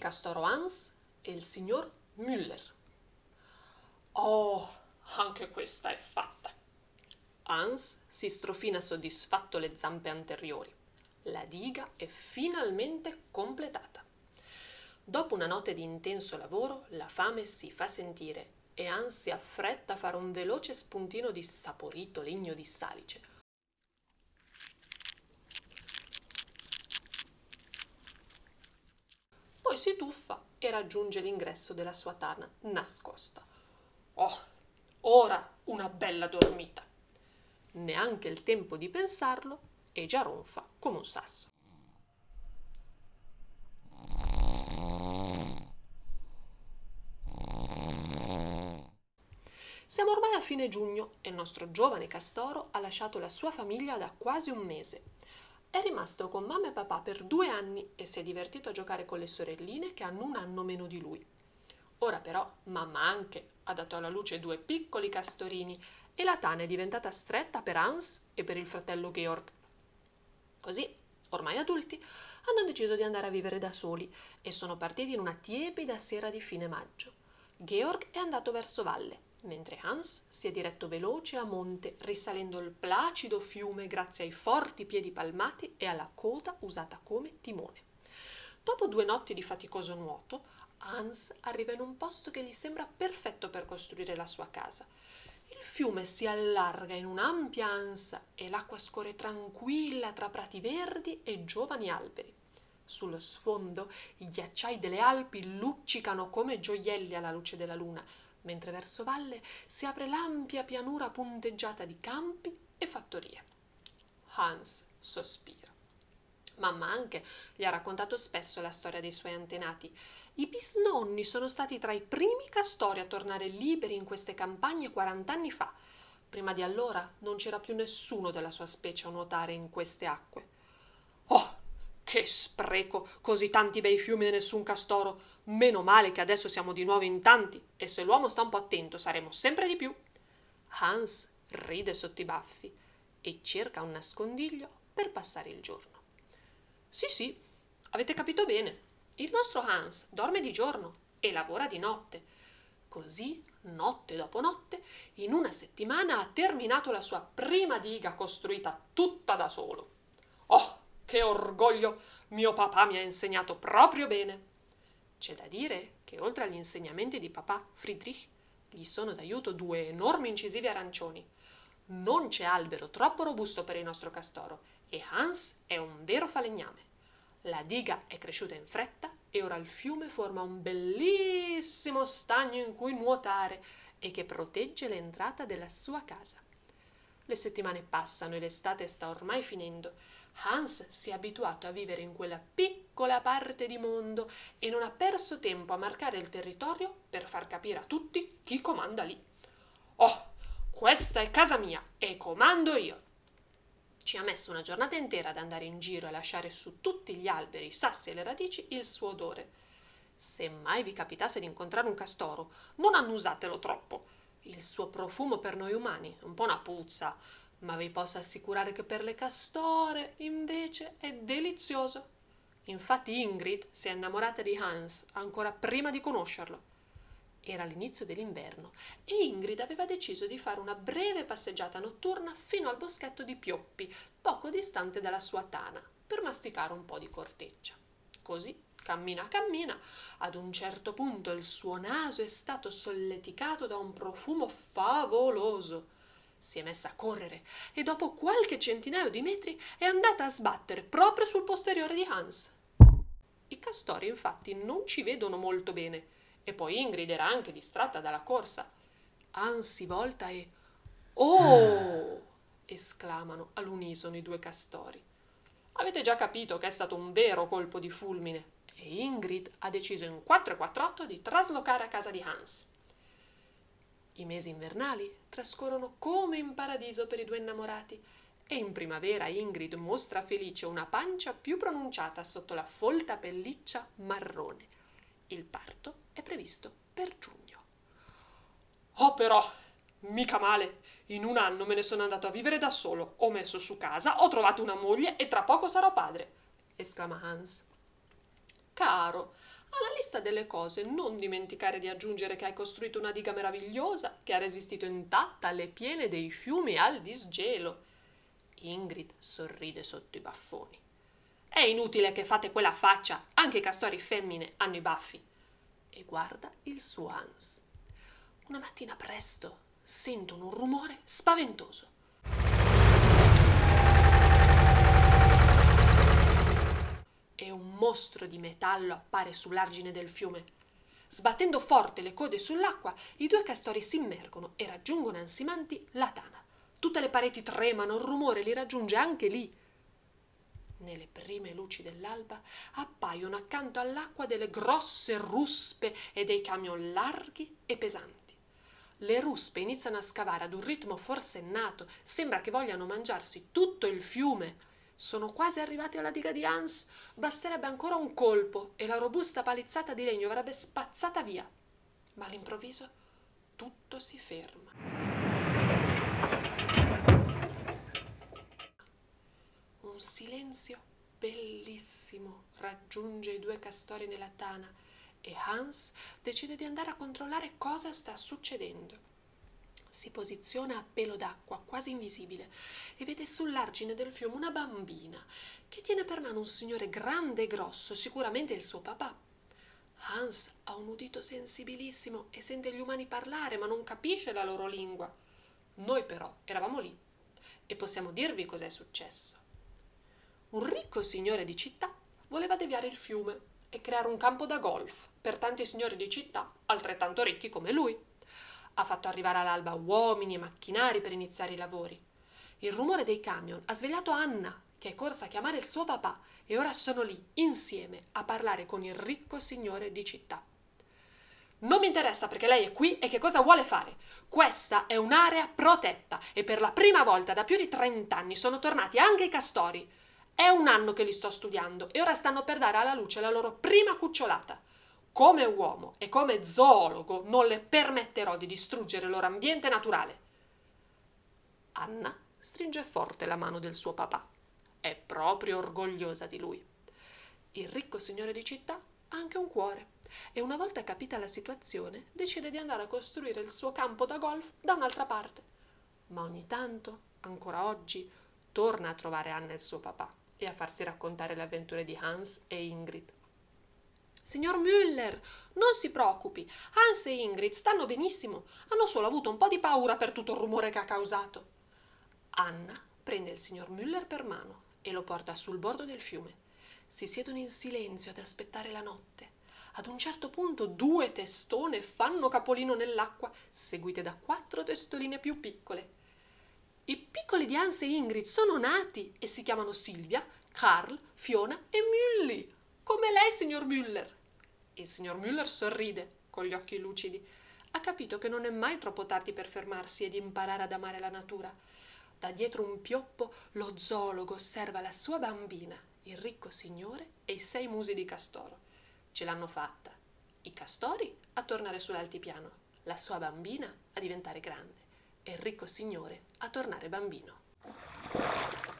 castoro Hans e il signor Müller. Oh, anche questa è fatta. Hans si strofina soddisfatto le zampe anteriori. La diga è finalmente completata. Dopo una notte di intenso lavoro, la fame si fa sentire e Hans si affretta a fare un veloce spuntino di saporito legno di salice. Poi si tuffa e raggiunge l'ingresso della sua tana nascosta. Oh, ora una bella dormita. Neanche il tempo di pensarlo e già ronfa come un sasso. Siamo ormai a fine giugno e il nostro giovane Castoro ha lasciato la sua famiglia da quasi un mese. È rimasto con mamma e papà per due anni e si è divertito a giocare con le sorelline che hanno un anno meno di lui. Ora però mamma anche ha dato alla luce due piccoli castorini e la tana è diventata stretta per Hans e per il fratello Georg. Così, ormai adulti, hanno deciso di andare a vivere da soli e sono partiti in una tiepida sera di fine maggio. Georg è andato verso valle mentre Hans si è diretto veloce a monte, risalendo il placido fiume grazie ai forti piedi palmati e alla coda usata come timone. Dopo due notti di faticoso nuoto, Hans arriva in un posto che gli sembra perfetto per costruire la sua casa. Il fiume si allarga in un'ampia ansa e l'acqua scorre tranquilla tra prati verdi e giovani alberi. Sullo sfondo i ghiacciai delle Alpi luccicano come gioielli alla luce della luna, mentre verso valle si apre l'ampia pianura punteggiata di campi e fattorie. Hans sospira. Mamma anche gli ha raccontato spesso la storia dei suoi antenati. I bisnonni sono stati tra i primi castori a tornare liberi in queste campagne 40 anni fa. Prima di allora non c'era più nessuno della sua specie a nuotare in queste acque. Che spreco! Così tanti bei fiumi e nessun castoro! Meno male che adesso siamo di nuovo in tanti e se l'uomo sta un po' attento saremo sempre di più. Hans ride sotto i baffi e cerca un nascondiglio per passare il giorno. Sì, sì, avete capito bene. Il nostro Hans dorme di giorno e lavora di notte. Così, notte dopo notte, in una settimana ha terminato la sua prima diga costruita tutta da solo. Oh, che orgoglio! Mio papà mi ha insegnato proprio bene. C'è da dire che oltre agli insegnamenti di papà Friedrich gli sono d'aiuto due enormi incisivi arancioni. Non c'è albero troppo robusto per il nostro castoro e Hans è un vero falegname. La diga è cresciuta in fretta e ora il fiume forma un bellissimo stagno in cui nuotare e che protegge l'entrata della sua casa. Le settimane passano e l'estate sta ormai finendo Hans si è abituato a vivere in quella piccola parte di mondo e non ha perso tempo a marcare il territorio per far capire a tutti chi comanda lì. Oh, questa è casa mia e comando io. Ci ha messo una giornata intera ad andare in giro e lasciare su tutti gli alberi, i sassi e le radici il suo odore. Se mai vi capitasse di incontrare un castoro, non annusatelo troppo. Il suo profumo per noi umani, un po' una puzza, ma vi posso assicurare che per le castore invece è delizioso. Infatti Ingrid si è innamorata di Hans ancora prima di conoscerlo. Era l'inizio dell'inverno e Ingrid aveva deciso di fare una breve passeggiata notturna fino al boschetto di Pioppi, poco distante dalla sua tana, per masticare un po' di corteccia. Così, cammina cammina, ad un certo punto il suo naso è stato solleticato da un profumo favoloso si è messa a correre e dopo qualche centinaio di metri è andata a sbattere proprio sul posteriore di Hans. I castori infatti non ci vedono molto bene e poi Ingrid era anche distratta dalla corsa. Hans si volta e Oh! esclamano all'unisono i due castori. Avete già capito che è stato un vero colpo di fulmine e Ingrid ha deciso in 448 di traslocare a casa di Hans. I mesi invernali trascorrono come in paradiso per i due innamorati e in primavera Ingrid mostra felice una pancia più pronunciata sotto la folta pelliccia marrone. Il parto è previsto per giugno. Oh però, mica male. In un anno me ne sono andato a vivere da solo, ho messo su casa, ho trovato una moglie e tra poco sarò padre, esclama Hans. Caro, Alla lista delle cose non dimenticare di aggiungere che hai costruito una diga meravigliosa che ha resistito intatta alle piene dei fiumi e al disgelo. Ingrid sorride sotto i baffoni. È inutile che fate quella faccia, anche i castori femmine hanno i baffi. E guarda il suo Hans. Una mattina presto sentono un rumore spaventoso. E un mostro di metallo appare sull'argine del fiume. Sbattendo forte le code sull'acqua, i due castori si immergono e raggiungono ansimanti la tana. Tutte le pareti tremano, il rumore li raggiunge anche lì. Nelle prime luci dell'alba appaiono accanto all'acqua delle grosse ruspe e dei camion larghi e pesanti. Le ruspe iniziano a scavare ad un ritmo forsennato, sembra che vogliano mangiarsi tutto il fiume. Sono quasi arrivati alla diga di Hans, basterebbe ancora un colpo e la robusta palizzata di legno avrebbe spazzata via. Ma all'improvviso tutto si ferma. Un silenzio bellissimo raggiunge i due castori nella tana e Hans decide di andare a controllare cosa sta succedendo. Si posiziona a pelo d'acqua, quasi invisibile, e vede sull'argine del fiume una bambina che tiene per mano un signore grande e grosso, sicuramente il suo papà. Hans ha un udito sensibilissimo e sente gli umani parlare, ma non capisce la loro lingua. Noi però eravamo lì e possiamo dirvi cos'è successo. Un ricco signore di città voleva deviare il fiume e creare un campo da golf per tanti signori di città altrettanto ricchi come lui. Ha fatto arrivare all'alba uomini e macchinari per iniziare i lavori. Il rumore dei camion ha svegliato Anna, che è corsa a chiamare il suo papà, e ora sono lì, insieme, a parlare con il ricco signore di città. Non mi interessa perché lei è qui e che cosa vuole fare. Questa è un'area protetta e per la prima volta da più di 30 anni sono tornati anche i castori. È un anno che li sto studiando e ora stanno per dare alla luce la loro prima cucciolata. Come uomo e come zoologo non le permetterò di distruggere il loro ambiente naturale. Anna stringe forte la mano del suo papà. È proprio orgogliosa di lui. Il ricco signore di città ha anche un cuore e una volta capita la situazione decide di andare a costruire il suo campo da golf da un'altra parte. Ma ogni tanto, ancora oggi, torna a trovare Anna e il suo papà e a farsi raccontare le avventure di Hans e Ingrid. Signor Müller, non si preoccupi, Hans e Ingrid stanno benissimo, hanno solo avuto un po' di paura per tutto il rumore che ha causato. Anna prende il signor Müller per mano e lo porta sul bordo del fiume. Si siedono in silenzio ad aspettare la notte. Ad un certo punto due testone fanno capolino nell'acqua, seguite da quattro testoline più piccole. I piccoli di Hans e Ingrid sono nati e si chiamano Silvia, Carl, Fiona e Mülli, come lei, signor Müller. Il signor Müller sorride con gli occhi lucidi. Ha capito che non è mai troppo tardi per fermarsi ed imparare ad amare la natura. Da dietro un pioppo lo zoologo osserva la sua bambina, il ricco signore e i sei musi di castoro. Ce l'hanno fatta. I castori a tornare sull'altipiano, la sua bambina a diventare grande e il ricco signore a tornare bambino.